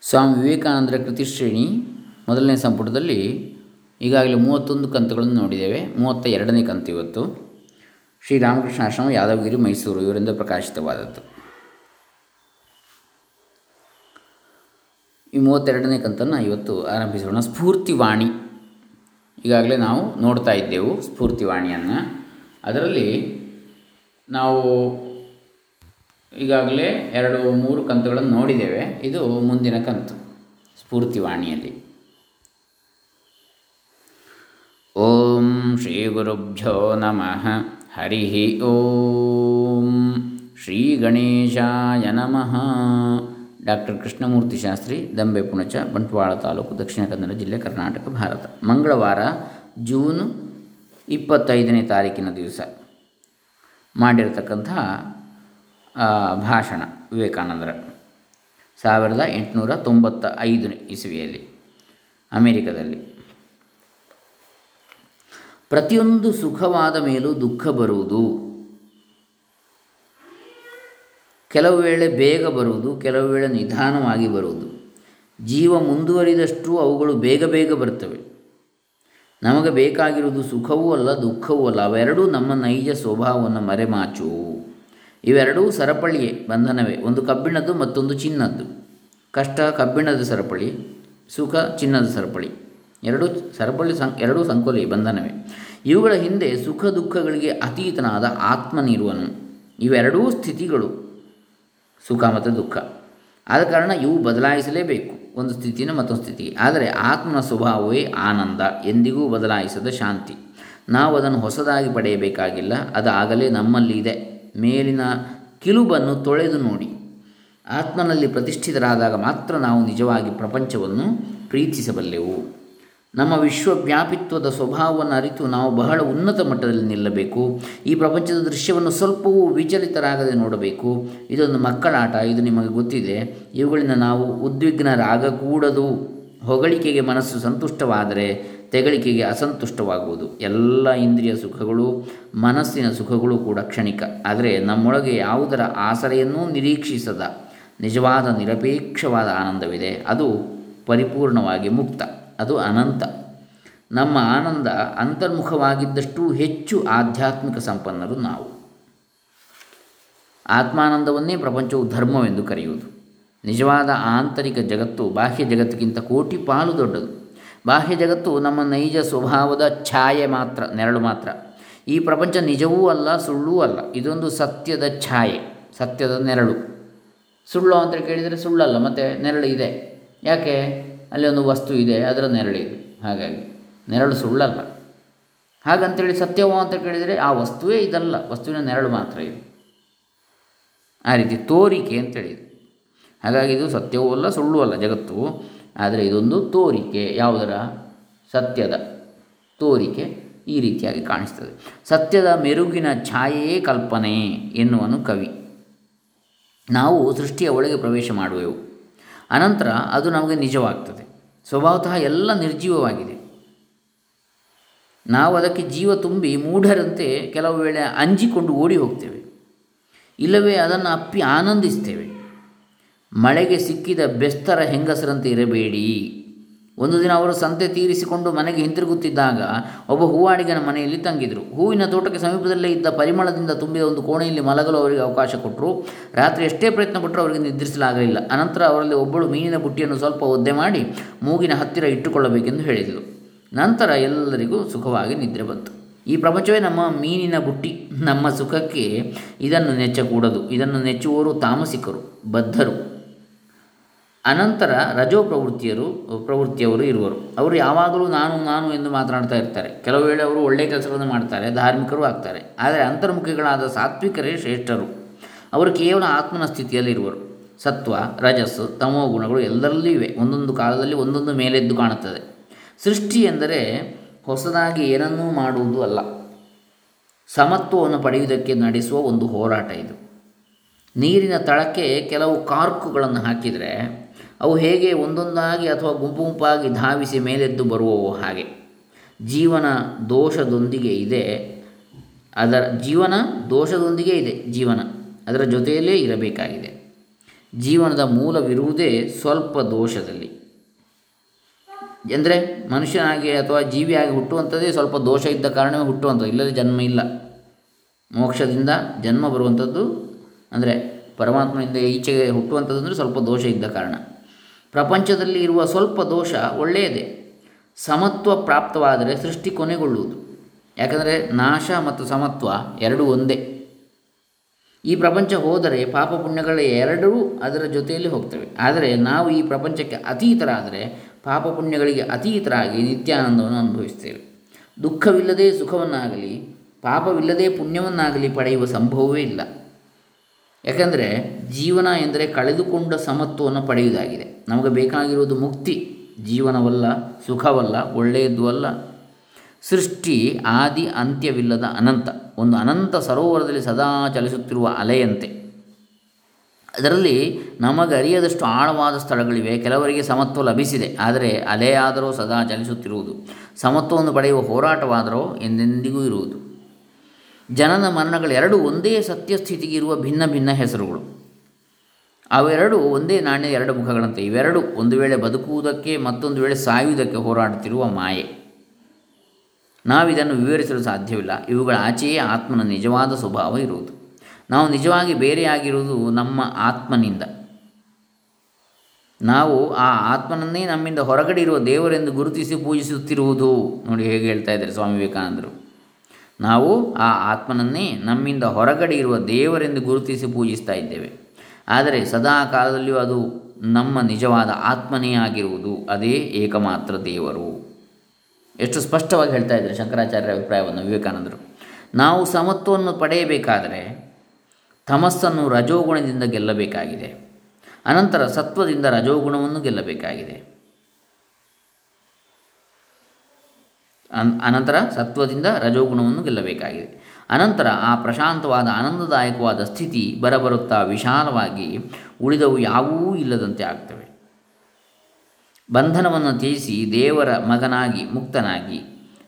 ಸ್ವಾಮಿ ವಿವೇಕಾನಂದರ ಕೃತಿಶ್ರೇಣಿ ಮೊದಲನೇ ಸಂಪುಟದಲ್ಲಿ ಈಗಾಗಲೇ ಮೂವತ್ತೊಂದು ಕಂತುಗಳನ್ನು ನೋಡಿದ್ದೇವೆ. ಮೂವತ್ತ ಎರಡನೇ ಕಂತು ಇವತ್ತು. ಶ್ರೀರಾಮಕೃಷ್ಣ ಆಶ್ರಮ, ಯಾದವಗಿರಿ, ಮೈಸೂರು ಇವರಿಂದ ಪ್ರಕಾಶಿತವಾದದ್ದು. ಈ ಮೂವತ್ತೆರಡನೇ ಕಂತನ್ನು ಇವತ್ತು ಆರಂಭಿಸೋಣ. ಸ್ಫೂರ್ತಿವಾಣಿ. ಈಗಾಗಲೇ ನಾವು ನೋಡ್ತಾ ಇದ್ದೆವು ಸ್ಫೂರ್ತಿವಾಣಿಯನ್ನು. ಅದರಲ್ಲಿ ನಾವು ಈಗಾಗಲೇ ಎರಡು ಮೂರು ಕಂತುಗಳನ್ನು ನೋಡಿದ್ದೇವೆ. ಇದು ಮುಂದಿನ ಕಂತು, ಸ್ಫೂರ್ತಿವಾಣಿಯಲ್ಲಿ. ಓಂ ಶ್ರೀ ಗುರುಭ್ಯೋ ನಮಃ. ಹರಿ ಓಂ ಶ್ರೀ ಗಣೇಶಾಯ ನಮಃ. ಡಾಕ್ಟರ್ ಕೃಷ್ಣಮೂರ್ತಿ ಶಾಸ್ತ್ರಿ, ದಂಬೆ ಪುಣಚ, ಬಂಟ್ವಾಳ ತಾಲೂಕು, ದಕ್ಷಿಣ ಕನ್ನಡ ಜಿಲ್ಲೆ ಕರ್ನಾಟಕ, ಭಾರತ. ಮಂಗಳವಾರ, ಜೂನ್ ಇಪ್ಪತ್ತೈದನೇ ತಾರೀಕಿನ ದಿವಸ. ಮಾಡಿರತಕ್ಕಂತಹ ಭಾಷಣ ವಿವೇಕಾನಂದರ. ಸಾವಿರದ ಎಂಟುನೂರ ತೊಂಬತ್ತ ಐದು ಇಸವಿಯಲ್ಲಿ ಅಮೇರಿಕದಲ್ಲಿ. ಪ್ರತಿಯೊಂದು ಸುಖವಾದ ಮೇಲೂ ದುಃಖ ಬರುವುದು. ಕೆಲವು ವೇಳೆ ಬೇಗ ಬರುವುದು, ಕೆಲವು ವೇಳೆ ನಿಧಾನವಾಗಿ ಬರುವುದು. ಜೀವ ಮುಂದುವರಿದಷ್ಟು ಅವುಗಳು ಬೇಗ ಬೇಗ ಬರ್ತವೆ. ನಮಗೆ ಬೇಕಾಗಿರುವುದು ಸುಖವೂ ಅಲ್ಲ, ದುಃಖವೂ ಅಲ್ಲ. ಅವೆರಡೂ ನಮ್ಮ ನೈಜ ಸ್ವಭಾವವನ್ನು ಮರೆಮಾಚು ಇವೆರಡೂ ಸರಪಳಿಯೇ, ಬಂಧನವೇ, ಒಂದು ಕಬ್ಬಿಣದ್ದು ಮತ್ತೊಂದು ಚಿನ್ನದ್ದು. ಕಷ್ಟ ಕಬ್ಬಿಣದ ಸರಪಳಿ, ಸುಖ ಚಿನ್ನದ ಸರಪಳಿ. ಎರಡೂ ಸರಪಳಿ ಸಂ, ಎರಡೂ ಸಂಕೋಲೆ ಬಂಧನವೇ. ಇವುಗಳ ಹಿಂದೆ ಸುಖ ದುಃಖಗಳಿಗೆ ಅತೀತನಾದ ಆತ್ಮನಿರುವನು. ಇವೆರಡೂ ಸ್ಥಿತಿಗಳು, ಸುಖ ಮತ್ತು ದುಃಖ. ಆದ ಕಾರಣ ಇವು ಬದಲಾಯಿಸಲೇಬೇಕು. ಒಂದು ಸ್ಥಿತಿನ ಮತ್ತೊಂದು ಸ್ಥಿತಿಗೆ. ಆದರೆ ಆತ್ಮನ ಸ್ವಭಾವವೇ ಆನಂದ, ಎಂದಿಗೂ ಬದಲಾಯಿಸದ ಶಾಂತಿ. ನಾವು ಅದನ್ನು ಹೊಸದಾಗಿ ಪಡೆಯಬೇಕಾಗಿಲ್ಲ ಅದು ಆಗಲೇ ನಮ್ಮಲ್ಲಿ ಇದೆ ಮೇಲಿನ ಕಿಲುಬನ್ನು ತೊಳೆದು ನೋಡಿ. ಆತ್ಮನಲ್ಲಿ ಪ್ರತಿಷ್ಠಿತರಾದಾಗ ಮಾತ್ರ ನಾವು ನಿಜವಾಗಿ ಪ್ರಪಂಚವನ್ನು ಪ್ರೀತಿಸಬಲ್ಲೆವು. ನಮ್ಮ ವಿಶ್ವವ್ಯಾಪಿತ್ವದ ಸ್ವಭಾವವನ್ನು ಅರಿತು ನಾವು ಬಹಳ ಉನ್ನತ ಮಟ್ಟದಲ್ಲಿ ನಿಲ್ಲಬೇಕು. ಈ ಪ್ರಪಂಚದ ದೃಶ್ಯವನ್ನು ಸ್ವಲ್ಪವೂ ವಿಚಲಿತರಾಗದೆ ನೋಡಬೇಕು. ಇದೊಂದು ಮಕ್ಕಳಾಟ, ಇದು ನಿಮಗೆ ಗೊತ್ತಿದೆ. ಇವುಗಳಿಂದ ನಾವು ಉದ್ವಿಗ್ನರಾಗಕೂಡದು. ಹೊಗಳಿಕೆಗೆ ಮನಸ್ಸು ಸಂತುಷ್ಟವಾದರೆ ತೆಗಳಿಕೆಗೆ ಅಸಂತುಷ್ಟವಾಗುವುದು. ಎಲ್ಲ ಇಂದ್ರಿಯ ಸುಖಗಳು ಮನಸ್ಸಿನ ಸುಖಗಳು ಕೂಡ ಕ್ಷಣಿಕ. ಆದರೆ ನಮ್ಮೊಳಗೆ ಯಾವುದರ ಆಸರೆಯನ್ನೂ ನಿರೀಕ್ಷಿಸದ ನಿಜವಾದ ನಿರಪೇಕ್ಷವಾದ ಆನಂದವಿದೆ. ಅದು ಪರಿಪೂರ್ಣವಾಗಿ ಮುಕ್ತ. ಅದು ಅನಂತ. ನಮ್ಮ ಆನಂದ ಅಂತರ್ಮುಖವಾಗಿದ್ದಷ್ಟು ಹೆಚ್ಚು ಆಧ್ಯಾತ್ಮಿಕ ಸಂಪನ್ನರು ನಾವು. ಆತ್ಮಾನಂದವನ್ನೇ ಪ್ರಪಂಚವು ಧರ್ಮವೆಂದು ಕರೆಯುವುದು. ನಿಜವಾದ ಆಂತರಿಕ ಜಗತ್ತು ಬಾಹ್ಯ ಜಗತ್ತಿಗಿಂತ ಕೋಟಿ ಪಾಲು ದೊಡ್ಡದು. ಬಾಹ್ಯ ಜಗತ್ತು ನಮ್ಮ ನೈಜ ಸ್ವಭಾವದ ಛಾಯೆ ಮಾತ್ರ, ನೆರಳು ಮಾತ್ರ. ಈ ಪ್ರಪಂಚ ನಿಜವೂ ಅಲ್ಲ, ಸುಳ್ಳೂ ಅಲ್ಲ. ಇದೊಂದು ಸತ್ಯದ ಛಾಯೆ, ಸತ್ಯದ ನೆರಳು. ಸುಳ್ಳು ಅಂತ ಕೇಳಿದರೆ ಸುಳ್ಳಲ್ಲ, ಮತ್ತು ನೆರಳು ಇದೆ. ಯಾಕೆ? ಅಲ್ಲಿ ಒಂದು ವಸ್ತು ಇದೆ, ಅದರ ನೆರಳಿದೆ ಹಾಗಾಗಿ, ನೆರಳು ಸುಳ್ಳಲ್ಲ. ಹಾಗಂತೇಳಿ ಸತ್ಯವೋ ಅಂತ ಕೇಳಿದರೆ ಆ ವಸ್ತುವೇ ಇದಲ್ಲ, ವಸ್ತುವಿನ ನೆರಳು ಮಾತ್ರ ಇದೆ. ಆ ರೀತಿ ತೋರಿಕೆ ಅಂತೇಳಿದೆ ಹಾಗಾಗಿ ಇದು ಸತ್ಯವೂ ಅಲ್ಲ, ಸುಳ್ಳು ಅಲ್ಲ, ಜಗತ್ತು. ಆದರೆ ಇದೊಂದು ತೋರಿಕೆ, ಯಾವುದರ? ಸತ್ಯದ ತೋರಿಕೆ ಈ ರೀತಿಯಾಗಿ ಕಾಣಿಸ್ತದೆ. ಸತ್ಯದ ಮೆರುಗಿನ ಛಾಯೆಯೇ ಕಲ್ಪನೆ ಎನ್ನುವನು ಕವಿ. ನಾವು ಸೃಷ್ಟಿಯ ಒಳಗೆ ಪ್ರವೇಶ ಮಾಡುವೆವು. ಅನಂತರ ಅದು ನಮಗೆ ನಿಜವಾಗ್ತದೆ. ಸ್ವಭಾವತಃ ಎಲ್ಲ ನಿರ್ಜೀವವಾಗಿದೆ. ನಾವು ಅದಕ್ಕೆ ಜೀವ ತುಂಬಿ ಮೂಢರಂತೆ ಕೆಲವು ವೇಳೆ ಅಂಜಿಕೊಂಡು ಓಡಿ ಹೋಗ್ತೇವೆ. ಇಲ್ಲವೇ ಅದನ್ನು ಅಪ್ಪಿ ಆನಂದಿಸ್ತೇವೆ. ಮಳೆಗೆ ಸಿಕ್ಕಿದ ಬೆಸ್ತರ ಹೆಂಗಸರಂತೆ ಇರಬೇಡಿ. ಒಂದು ದಿನ ಅವರು ಸಂತೆ ತೀರಿಸಿಕೊಂಡು ಮನೆಗೆ ಹಿಂತಿರುಗುತ್ತಿದ್ದಾಗ ಒಬ್ಬ ಹೂವಾಡಿಗನ ಮನೆಯಲ್ಲಿ ತಂಗಿದ್ರು. ಹೂವಿನ ತೋಟಕ್ಕೆ ಸಮೀಪದಲ್ಲೇ ಇದ್ದ ಪರಿಮಳದಿಂದ ತುಂಬಿದ ಒಂದು ಕೋಣೆಯಲ್ಲಿ ಮಲಗಲು ಅವರಿಗೆ ಅವಕಾಶ ಕೊಟ್ಟರು ರಾತ್ರಿ ಎಷ್ಟೇ ಪ್ರಯತ್ನ ಪಟ್ಟರು ಅವರಿಗೆ ನಿದ್ರಿಸಲಾಗಲಿಲ್ಲ. ಅನಂತರ ಅವರಲ್ಲಿ ಒಬ್ಬಳು ಮೀನಿನ ಬುಟ್ಟಿಯನ್ನು ಸ್ವಲ್ಪ ಒದ್ದೆ ಮಾಡಿ ಮೂಗಿನ ಹತ್ತಿರ ಇಟ್ಟುಕೊಳ್ಳಬೇಕೆಂದು ಹೇಳಿದರು ನಂತರ ಎಲ್ಲರಿಗೂ ಸುಖವಾಗಿ ನಿದ್ರೆ ಬಂತು. ಈ ಪ್ರಪಂಚವೇ ನಮ್ಮ ಮೀನಿನ ಬುಟ್ಟಿ. ನಮ್ಮ ಸುಖಕ್ಕೆ ಇದನ್ನು ನೆಚ್ಚಕೂಡದು. ಇದನ್ನು ನೆಚ್ಚುವವರು ತಾಮಸಿಕರು, ಬದ್ಧರು. ಅನಂತರ ರಜೋ ಪ್ರವೃತ್ತಿಯರು, ಪ್ರವೃತ್ತಿಯವರು ಇರುವರು. ಅವರು ಯಾವಾಗಲೂ ನಾನು ನಾನು ಎಂದು ಮಾತನಾಡ್ತಾ ಇರ್ತಾರೆ. ಕೆಲವು ವೇಳೆ ಅವರು ಒಳ್ಳೆಯ ಕೆಲಸಗಳನ್ನು ಮಾಡ್ತಾರೆ, ಧಾರ್ಮಿಕರು ಆಗ್ತಾರೆ. ಆದರೆ ಅಂತರ್ಮುಖಿಗಳಾದ ಸಾತ್ವಿಕರೇ ಶ್ರೇಷ್ಠರು. ಅವರು ಕೇವಲ ಆತ್ಮನ ಸ್ಥಿತಿಯಲ್ಲಿ ಇರುವರು. ಸತ್ವ ರಜಸ್ಸು ತಮೋ ಗುಣಗಳು ಎಲ್ಲರಲ್ಲೂ ಇವೆ. ಒಂದೊಂದು ಕಾಲದಲ್ಲಿ ಒಂದೊಂದು ಮೇಲೆದ್ದು ಕಾಣುತ್ತದೆ. ಸೃಷ್ಟಿ ಎಂದರೆ ಹೊಸದಾಗಿ ಏನನ್ನೂ ಮಾಡುವುದು ಅಲ್ಲ. ಸಮತ್ವವನ್ನು ಪಡೆಯುವುದಕ್ಕೆ ನಡೆಸುವ ಒಂದು ಹೋರಾಟ ಇದು. ನೀರಿನ ತಳಕ್ಕೆ ಕೆಲವು ಕಾರ್ಕುಗಳನ್ನು ಹಾಕಿದರೆ ಅವು ಹೇಗೆ ಒಂದೊಂದಾಗಿ ಅಥವಾ ಗುಂಪು ಗುಂಪಾಗಿ ಧಾವಿಸಿ ಮೇಲೆದ್ದು ಬರುವವು ಹಾಗೆ. ಜೀವನ ದೋಷದೊಂದಿಗೆ ಇದೆ. ಅದರ ಜೀವನ ದೋಷದೊಂದಿಗೆ ಇದೆ. ಜೀವನ ಅದರ ಜೊತೆಯಲ್ಲೇ ಇರಬೇಕಾಗಿದೆ. ಜೀವನದ ಮೂಲವಿರುವುದೇ ಸ್ವಲ್ಪ ದೋಷದಲ್ಲಿ. ಅಂದರೆ ಮನುಷ್ಯನಾಗಿ ಅಥವಾ ಜೀವಿಯಾಗಿ ಹುಟ್ಟುವಂಥದ್ದೇ ಸ್ವಲ್ಪ ದೋಷ ಇದ್ದ ಕಾರಣವೇ ಹುಟ್ಟುವಂಥದ್ದು. ಇಲ್ಲದೆ ಜನ್ಮ ಇಲ್ಲ. ಮೋಕ್ಷದಿಂದ ಜನ್ಮ ಬರುವಂಥದ್ದು ಅಂದರೆ ಪರಮಾತ್ಮನಿಂದ ಈಚೆಗೆ ಹುಟ್ಟುವಂಥದ್ದು ಅಂದರೆ ಸ್ವಲ್ಪ ದೋಷ ಇದ್ದ ಕಾರಣ. ಪ್ರಪಂಚದಲ್ಲಿ ಇರುವ ಸ್ವಲ್ಪ ದೋಷ ಒಳ್ಳೆಯದೇ. ಸಮತ್ವ ಪ್ರಾಪ್ತವಾದರೆ ಸೃಷ್ಟಿ ಕೊನೆಗೊಳ್ಳುವುದು. ಯಾಕಂದರೆ ನಾಶ ಮತ್ತು ಸಮತ್ವ ಎರಡೂ ಒಂದೇ. ಈ ಪ್ರಪಂಚ ಹೋದರೆ ಪಾಪ ಪುಣ್ಯಗಳ ಎರಡೂ ಅದರ ಜೊತೆಯಲ್ಲಿ ಹೋಗ್ತವೆ. ಆದರೆ ನಾವು ಈ ಪ್ರಪಂಚಕ್ಕೆ ಅತೀತರಾದರೆ ಪಾಪ ಪುಣ್ಯಗಳಿಗೆ ಅತೀತರಾಗಿ ನಿತ್ಯಾನಂದವನ್ನು ಅನುಭವಿಸ್ತೇವೆ ದುಃಖವಿಲ್ಲದೆ ಸುಖವನ್ನಾಗಲಿ, ಪಾಪವಿಲ್ಲದೆ ಪುಣ್ಯವನ್ನಾಗಲಿ ಪಡೆಯುವ ಸಂಭವವೇ ಇಲ್ಲ. ಯಾಕಂದರೆ ಜೀವನ ಎಂದರೆ ಕಳೆದುಕೊಂಡ ಸಮತ್ವವನ್ನು ಪಡೆಯುವುದಾಗಿದೆ. ನಮಗೆ ಬೇಕಾಗಿರುವುದು ಮುಕ್ತಿ. ಜೀವನವಲ್ಲ, ಸುಖವಲ್ಲ ಒಳ್ಳೆಯದ್ದು ಅಲ್ಲ. ಸೃಷ್ಟಿ, ಆದಿ, ಅಂತ್ಯವಿಲ್ಲದ ಅನಂತ. ಒಂದು ಅನಂತ ಸರೋವರದಲ್ಲಿ ಸದಾ ಚಲಿಸುತ್ತಿರುವ ಅಲೆಯಂತೆ. ಅದರಲ್ಲಿ ನಮಗೆ ಅರಿಯದಷ್ಟು ಆಳವಾದ ಸ್ಥಳಗಳಿವೆ. ಕೆಲವರಿಗೆ ಸಮತ್ವ ಲಭಿಸಿದೆ. ಆದರೆ ಅಲೆಯಾದರೂ ಸದಾ ಚಲಿಸುತ್ತಿರುವುದು. ಸಮತ್ವವನ್ನು ಪಡೆಯುವ ಹೋರಾಟವಾದರೂ ಎಂದೆಂದಿಗೂ ಇರುವುದು. ಜನನ ಮರಣಗಳೆರಡು ಒಂದೇ ಸತ್ಯಸ್ಥಿತಿಗೆ ಇರುವ ಭಿನ್ನ ಭಿನ್ನ ಹೆಸರುಗಳು. ಅವೆರಡು ಒಂದೇ ನಾಣ್ಯ ಎರಡು ಮುಖಗಳಂತೆ. ಇವೆರಡು ಒಂದು ವೇಳೆ ಬದುಕುವುದಕ್ಕೆ ಮತ್ತೊಂದು ವೇಳೆ ಸಾಯುವುದಕ್ಕೆ ಹೋರಾಡುತ್ತಿರುವ ಮಾಯೆ. ನಾವಿದನ್ನು ವಿವರಿಸಲು ಸಾಧ್ಯವಿಲ್ಲ. ಇವುಗಳ ಆಚೆಯೇ ಆತ್ಮನ ನಿಜವಾದ ಸ್ವಭಾವ ಇರುವುದು. ನಾವು ನಿಜವಾಗಿ ಬೇರೆಯಾಗಿರುವುದು ನಮ್ಮ ಆತ್ಮನಿಂದ. ನಾವು ಆ ಆತ್ಮನನ್ನೇ ನಮ್ಮಿಂದ ಹೊರಗಡೆ ಇರುವ ದೇವರೆಂದು ಗುರುತಿಸಿ ಪೂಜಿಸುತ್ತಿರುವುದು. ನೋಡಿ ಹೇಗೆ ಹೇಳ್ತಾ ಇದ್ದಾರೆ ಸ್ವಾಮಿ ವಿವೇಕಾನಂದರು. ನಾವು ಆ ಆತ್ಮನನ್ನೇ ನಮ್ಮಿಂದ ಹೊರಗಡೆ ಇರುವ ದೇವರೆಂದು ಗುರುತಿಸಿ ಪೂಜಿಸ್ತಾ ಇದ್ದೇವೆ. ಆದರೆ ಸದಾ ಕಾಲದಲ್ಲಿಯೂ ಅದು ನಮ್ಮ ನಿಜವಾದ ಆತ್ಮನೇ ಆಗಿರುವುದು. ಅದೇ ಏಕಮಾತ್ರ ದೇವರು. ಎಷ್ಟು ಸ್ಪಷ್ಟವಾಗಿ ಹೇಳ್ತಾ ಇದ್ದಾರೆ ಶಂಕರಾಚಾರ್ಯರ ಅಭಿಪ್ರಾಯವನ್ನು ವಿವೇಕಾನಂದರು. ನಾವು ಸಮತ್ವವನ್ನು ಪಡೆಯಬೇಕಾದರೆ ತಮಸ್ಸನ್ನು ರಜೋಗುಣದಿಂದ ಗೆಲ್ಲಬೇಕಾಗಿದೆ. ಅನಂತರ ಸತ್ವದಿಂದ ರಜೋಗುಣವನ್ನು ಗೆಲ್ಲಬೇಕಾಗಿದೆ. ಅನ್, ಅನಂತರ ಸತ್ವದಿಂದ ರಜೋಗುಣವನ್ನು ಗೆಲ್ಲಬೇಕಾಗಿದೆ. ಅನಂತರ ಆ ಪ್ರಶಾಂತವಾದ, ಆನಂದದಾಯಕವಾದ ಸ್ಥಿತಿ ಬರಬರುತ್ತಾ ವಿಶಾಲವಾಗಿ ಉಳಿದವು ಯಾವೂ ಇಲ್ಲದಂತೆ ಆಗ್ತವೆ. ಬಂಧನವನ್ನು ತ್ಯಜಿಸಿ ದೇವರ ಮಗನಾಗಿ, ಮುಕ್ತನಾಗಿ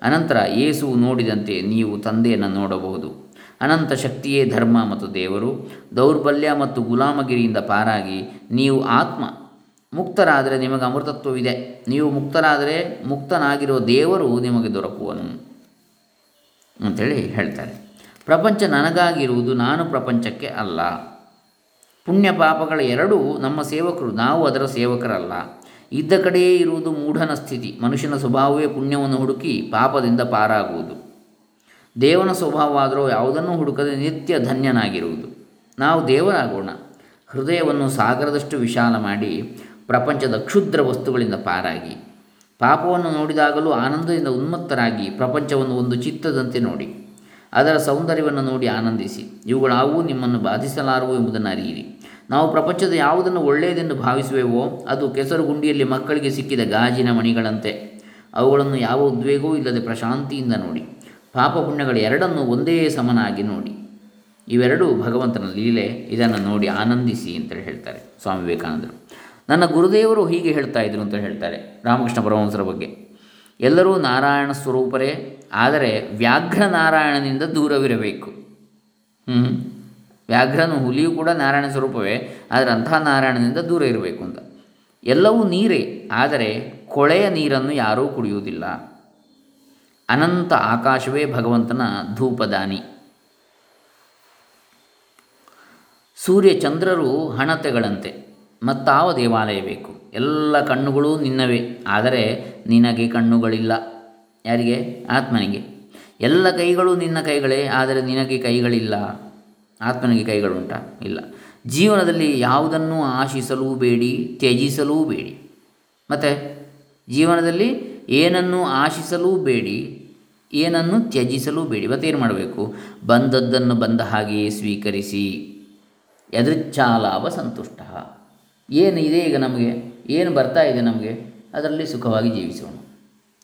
ಅನಂತರ ಏಸು ನೋಡಿದಂತೆ ನೀವು ತಂದೆಯನ್ನು ನೋಡಬಹುದು. ಅನಂತ ಶಕ್ತಿಯೇ ಧರ್ಮ ಮತ್ತು ದೇವರು. ದೌರ್ಬಲ್ಯ ಮತ್ತು ಗುಲಾಮಗಿರಿಯಿಂದ ಪಾರಾಗಿ ನೀವು ಆತ್ಮ ಮುಕ್ತರಾದರೆ ನಿಮಗೆ ಅಮೃತತ್ವವಿದೆ. ನೀವು ಮುಕ್ತರಾದರೆ ಮುಕ್ತನಾಗಿರುವ ದೇವರು ನಿಮಗೆ ದೊರಕುವನು ಅಂಥೇಳಿ ಹೇಳ್ತಾರೆ. ಪ್ರಪಂಚ ನನಗಾಗಿರುವುದು ನಾನು ಪ್ರಪಂಚಕ್ಕೆ ಅಲ್ಲ. ಪುಣ್ಯ ಪಾಪಗಳ ಎರಡೂ ನಮ್ಮ ಸೇವಕರು, ನಾವು ಅದರ ಸೇವಕರಲ್ಲ. ಇದ್ದ ಕಡೆಯೇ ಇರುವುದು ಮೂಢನ ಸ್ಥಿತಿ. ಮನುಷ್ಯನ ಸ್ವಭಾವವೇ ಪುಣ್ಯವನ್ನು ಹುಡುಕಿ ಪಾಪದಿಂದ ಪಾರಾಗುವುದು. ದೇವನ ಸ್ವಭಾವವಾದರೂ ಯಾವುದನ್ನು ಹುಡುಕದೆ ನಿತ್ಯ ಧನ್ಯನಾಗಿರುವುದು. ನಾವು ದೇವರಾಗೋಣ. ಹೃದಯವನ್ನು ಸಾಗರದಷ್ಟು ವಿಶಾಲ ಮಾಡಿ ಪ್ರಪಂಚದ ಕ್ಷುದ್ರ ವಸ್ತುಗಳಿಂದ ಪಾರಾಗಿ. ಪಾಪವನ್ನು ನೋಡಿದಾಗಲೂ ಆನಂದದಿಂದ ಉನ್ಮತ್ತರಾಗಿ ಪ್ರಪಂಚವನ್ನು ಒಂದು ಚಿತ್ತದಂತೆ ನೋಡಿ. ಅದರ ಸೌಂದರ್ಯವನ್ನು ನೋಡಿ ಆನಂದಿಸಿ. ಇವುಗಳಾವು ನಿಮ್ಮನ್ನು ಬಾಧಿಸಲಾರವು ಎಂಬುದನ್ನು ಅರಿಯಿರಿ. ನಾವು ಪ್ರಪಂಚದ ಯಾವುದನ್ನು ಒಳ್ಳೆಯದೆಂದು ಭಾವಿಸುವೆವೋ, ಅದು ಕೆಸರು ಗುಂಡಿಯಲ್ಲಿ ಮಕ್ಕಳಿಗೆ ಸಿಕ್ಕಿದ ಗಾಜಿನ ಮಣಿಗಳಂತೆ. ಅವುಗಳನ್ನು ಯಾವ ಉದ್ವೇಗವೂ ಇಲ್ಲದೆ ಪ್ರಶಾಂತಿಯಿಂದ ನೋಡಿ. ಪಾಪ ಪುಣ್ಯಗಳ ಎರಡನ್ನು ಒಂದೇ ಸಮನಾಗಿ ನೋಡಿ. ಇವೆರಡೂ ಭಗವಂತನ ಲೀಲೆ. ಇದನ್ನು ನೋಡಿ ಆನಂದಿಸಿ ಅಂತೇಳಿ ಹೇಳ್ತಾರೆ ಸ್ವಾಮಿ ವಿವೇಕಾನಂದರು. ನನ್ನ ಗುರುದೇವರು ಹೀಗೆ ಹೇಳ್ತಾ ಇದ್ರು ಅಂತ ಹೇಳ್ತಾರೆ ರಾಮಕೃಷ್ಣ ಪರಮಹಂಸರ ಬಗ್ಗೆ. ಎಲ್ಲರೂ ನಾರಾಯಣ ಸ್ವರೂಪರೇ, ಆದರೆ ವ್ಯಾಘ್ರ ನಾರಾಯಣನಿಂದ ದೂರವಿರಬೇಕು. ಹ್ಞೂ ವ್ಯಾಘ್ರನು ಹುಲಿಯೂ ಕೂಡ ನಾರಾಯಣ ಸ್ವರೂಪವೇ, ಆದರೆ ಅಂತಹ ನಾರಾಯಣನಿಂದ ದೂರ ಇರಬೇಕು ಅಂತ. ಎಲ್ಲವೂ ನೀರೇ, ಆದರೆ ಕೊಳೆಯ ನೀರನ್ನು ಯಾರೂ ಕುಡಿಯುವುದಿಲ್ಲ. ಅನಂತ ಆಕಾಶವೇ ಭಗವಂತನ ಧೂಪದಾನಿ. ಸೂರ್ಯ ಚಂದ್ರರು ಹಣತೆಗಳಂತೆ. ಮತ್ತಾವ ದೇವಾಲಯ ಬೇಕು? ಎಲ್ಲ ಕಣ್ಣುಗಳು ನಿನ್ನವೇ. ಆದರೆ ನಿನಗೆ ಕಣ್ಣುಗಳಿಲ್ಲ. ಯಾರಿಗೆ? ಆತ್ಮನಿಗೆ. ಎಲ್ಲ ಕೈಗಳು ನಿನ್ನ ಕೈಗಳೇ, ಆದರೆ ನಿನಗೆ ಕೈಗಳಿಲ್ಲ. ಆತ್ಮನಿಗೆ ಕೈಗಳುಂಟ ಇಲ್ಲ. ಜೀವನದಲ್ಲಿ ಯಾವುದನ್ನು ಆಶಿಸಲೂ ಬೇಡಿ, ತ್ಯಜಿಸಲೂ ಬೇಡಿ. ಮತ್ತು, ಜೀವನದಲ್ಲಿ ಏನನ್ನು ಆಶಿಸಲೂ ಬೇಡಿ, ಏನನ್ನು ತ್ಯಜಿಸಲೂ ಬೇಡಿ. ಮತ್ತೇನು ಮಾಡಬೇಕು? ಬಂದದ್ದನ್ನು ಬಂದ ಹಾಗೆಯೇ ಸ್ವೀಕರಿಸಿ. ಎದೃಚ್ಛಾಲಾಭ ಸಂತುಷ್ಟ. ಏನು ಇದೆ ಈಗ ನಮಗೆ? ಏನು ಬರ್ತಾ ಇದೆ ನಮಗೆ? ಅದರಲ್ಲಿ ಸುಖವಾಗಿ ಜೀವಿಸೋಣ.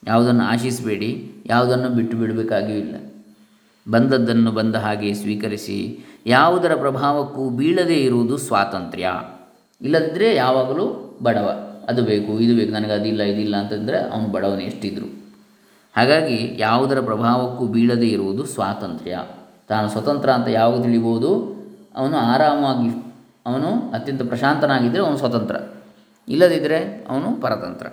ಯಾವುದನ್ನು ಆಶಿಸಬೇಡಿ, ಯಾವುದನ್ನು ಬಿಟ್ಟು ಬಿಡಬೇಕಾಗಿಯೂ ಇಲ್ಲ. ಬಂದದ್ದನ್ನು ಬಂದ ಹಾಗೆ ಸ್ವೀಕರಿಸಿ, ಯಾವುದರ ಪ್ರಭಾವಕ್ಕೂ ಬೀಳದೇ ಇರುವುದು ಸ್ವಾತಂತ್ರ್ಯ. ಇಲ್ಲದಿದ್ದರೆ ಯಾವಾಗಲೂ ಬಡವ. ಅದು ಬೇಕು, ಇದು ಬೇಕು, ನನಗೆ ಅದಿಲ್ಲ, ಇದಿಲ್ಲ ಅಂತಂದರೆ ಅವನು ಬಡವನು ಎಷ್ಟಿದ್ರು. ಹಾಗಾಗಿ ಯಾವುದರ ಪ್ರಭಾವಕ್ಕೂ ಬೀಳದೇ ಇರುವುದು ಸ್ವಾತಂತ್ರ್ಯ. ತಾನು ಸ್ವತಂತ್ರ ಅಂತ ಯಾವಾಗ ತಿಳಿಬೋದು? ಅವನು ಆರಾಮಾಗಿ ಅವನು ಅತ್ಯಂತ ಪ್ರಶಾಂತನಾಗಿದ್ದರೆ ಅವನು ಸ್ವತಂತ್ರ. ಇಲ್ಲದಿದ್ದರೆ ಅವನು ಪರತಂತ್ರ.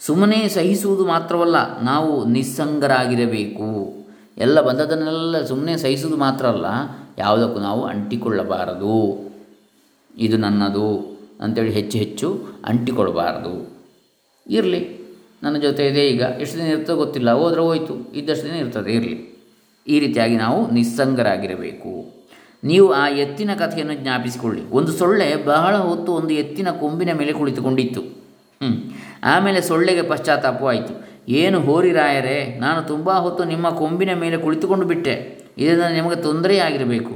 ಸುಮ್ಮನೆ ಸಹಿಸುವುದು ಮಾತ್ರವಲ್ಲ, ನಾವು ನಿಸ್ಸಂಗರಾಗಿರಬೇಕು. ಎಲ್ಲ ಬಂದದನ್ನೆಲ್ಲ ಸುಮ್ಮನೆ ಸಹಿಸುವುದು ಮಾತ್ರ ಅಲ್ಲ, ಯಾವುದಕ್ಕೂ ನಾವು ಅಂಟಿಕೊಳ್ಳಬಾರದು. ಇದು ನನ್ನದು ಅಂತೇಳಿ ಹೆಚ್ಚು ಹೆಚ್ಚು ಅಂಟಿಕೊಳ್ಳಬಾರದು. ಇರಲಿ, ನನ್ನ ಜೊತೆ ಇದೆ ಈಗ. ಎಷ್ಟು ದಿನ ಇರ್ತದೆ ಗೊತ್ತಿಲ್ಲ, ಹೋದ್ರೆ ಹೋಯಿತು. ಇದ್ದಷ್ಟು ದಿನ ಇರ್ತದೆ, ಇರಲಿ. ಈ ರೀತಿಯಾಗಿ ನಾವು ನಿಸ್ಸಂಗರಾಗಿರಬೇಕು. ನೀವು ಆ ಎತ್ತಿನ ಕಥೆಯನ್ನು ಜ್ಞಾಪಿಸಿಕೊಳ್ಳಿ. ಒಂದು ಸೊಳ್ಳೆ ಬಹಳ ಹೊತ್ತು ಒಂದು ಎತ್ತಿನ ಕೊಂಬಿನ ಮೇಲೆ ಕುಳಿತುಕೊಂಡಿತ್ತು. ಹ್ಞೂ ಆಮೇಲೆ ಸೊಳ್ಳೆಗೆ ಪಶ್ಚಾತ್ತಾಪವಾಯಿತು ಏನು ಹೋರಿರಾಯರೇ ನಾನು ತುಂಬ ಹೊತ್ತು ನಿಮ್ಮ ಕೊಂಬಿನ ಮೇಲೆ ಕುಳಿತುಕೊಂಡು ಬಿಟ್ಟೆ. ಇದರಿಂದ ನಿಮಗೆ ತೊಂದರೆಯಾಗಿರಬೇಕು.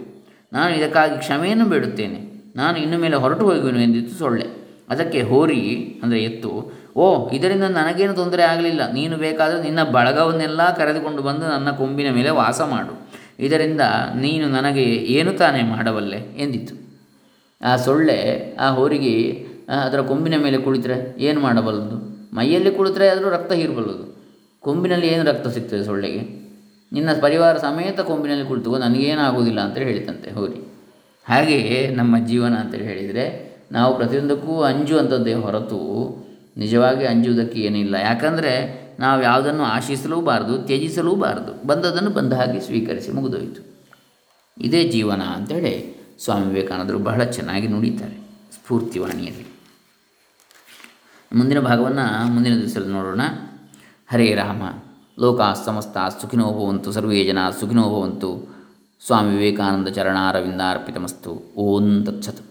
ನಾನು ಇದಕ್ಕಾಗಿ ಕ್ಷಮೆಯನ್ನು ಬೇಡುತ್ತೇನೆ. ನಾನು ಇನ್ನು ಮೇಲೆ ಹೊರಟು ಹೋಗುವೆನು ಎಂದಿತ್ತು ಸೊಳ್ಳೆ. ಅದಕ್ಕೆ ಹೋರಿ ಅಂದರೆ ಎತ್ತು. ಓ, ಇದರಿಂದ ನನಗೇನು ತೊಂದರೆ ಆಗಲಿಲ್ಲ. ನೀನು ಬೇಕಾದರೆ ನಿನ್ನ ಬಳಗವನ್ನೆಲ್ಲ ಕರೆದುಕೊಂಡು ಬಂದು ನನ್ನ ಕೊಂಬಿನ ಮೇಲೆ ವಾಸ ಮಾಡು. ಇದರಿಂದ ನೀನು ನನಗೆ ಏನು ತಾನೇ ಮಾಡಬಲ್ಲೆ ಎಂದಿತ್ತು ಆ ಸೊಳ್ಳೆ ಆ ಹೋರಿಗೆ ಅದರ ಕೊಂಬಿನ ಮೇಲೆ ಕುಳಿತರೆ ಏನು ಮಾಡಬಲ್ಲದು? ಮೈಯಲ್ಲಿ ಕುಳಿತರೆ ಆದರೂ ರಕ್ತ ಹೀರಬಲ್ಲದು. ಕೊಂಬಿನಲ್ಲಿ ಏನು ರಕ್ತ ಸಿಗ್ತದೆ ಸೊಳ್ಳೆಗೆ? ನಿನ್ನ ಪರಿವಾರ ಸಮೇತ ಕೊಂಬಿನಲ್ಲಿ ಕುಳಿತು ನನಗೇನಾಗುವುದಿಲ್ಲ ಅಂತೇಳಿ ಹೇಳಿತಂತೆ ಹೋರಿ. ಹಾಗೆಯೇ ನಮ್ಮ ಜೀವನ ಅಂತೇಳಿ ಹೇಳಿದರೆ, ನಾವು ಪ್ರತಿಯೊಂದಕ್ಕೂ ಅಂಜುವಂಥದ್ದೇ ಹೊರತು ನಿಜವಾಗಿ ಅಂಜುವುದಕ್ಕೆ ಏನಿಲ್ಲ. ಯಾಕಂದರೆ ನಾವು ಯಾವುದನ್ನು ಆಶಿಸಲೂಬಾರದು, ತ್ಯಜಿಸಲೂಬಾರದು. ಬಂದದನ್ನು ಬಂದ ಹಾಗೆ ಸ್ವೀಕರಿಸಿ ಮುಗಿದೋಯಿತು. ಇದೇ ಜೀವನ ಅಂತೇಳಿ ಸ್ವಾಮಿ ವಿವೇಕಾನಂದರು ಬಹಳ ಚೆನ್ನಾಗಿ ನುಡಿತಾರೆ ಸ್ಫೂರ್ತಿವಾಣಿಯಲ್ಲಿ. ಮುಂದಿನ ಭಾಗವನ್ನು ಮುಂದಿನ ದಿವಸದಲ್ಲಿ ನೋಡೋಣ. ಹರೇ ರಾಮ, ಲೋಕ ಸಮಸ್ತ ಸುಖಿನೋ ಭವಂತು, ಸರ್ವೇ ಜನ ಸುಖಿನೋ ಭವಂತು. ಸ್ವಾಮಿ ವಿವೇಕಾನಂದ ಚರಣಾರವಿಂದಾರ್ಪಿತಮಸ್ತು. ಓಂ ತತ್ಸತ್.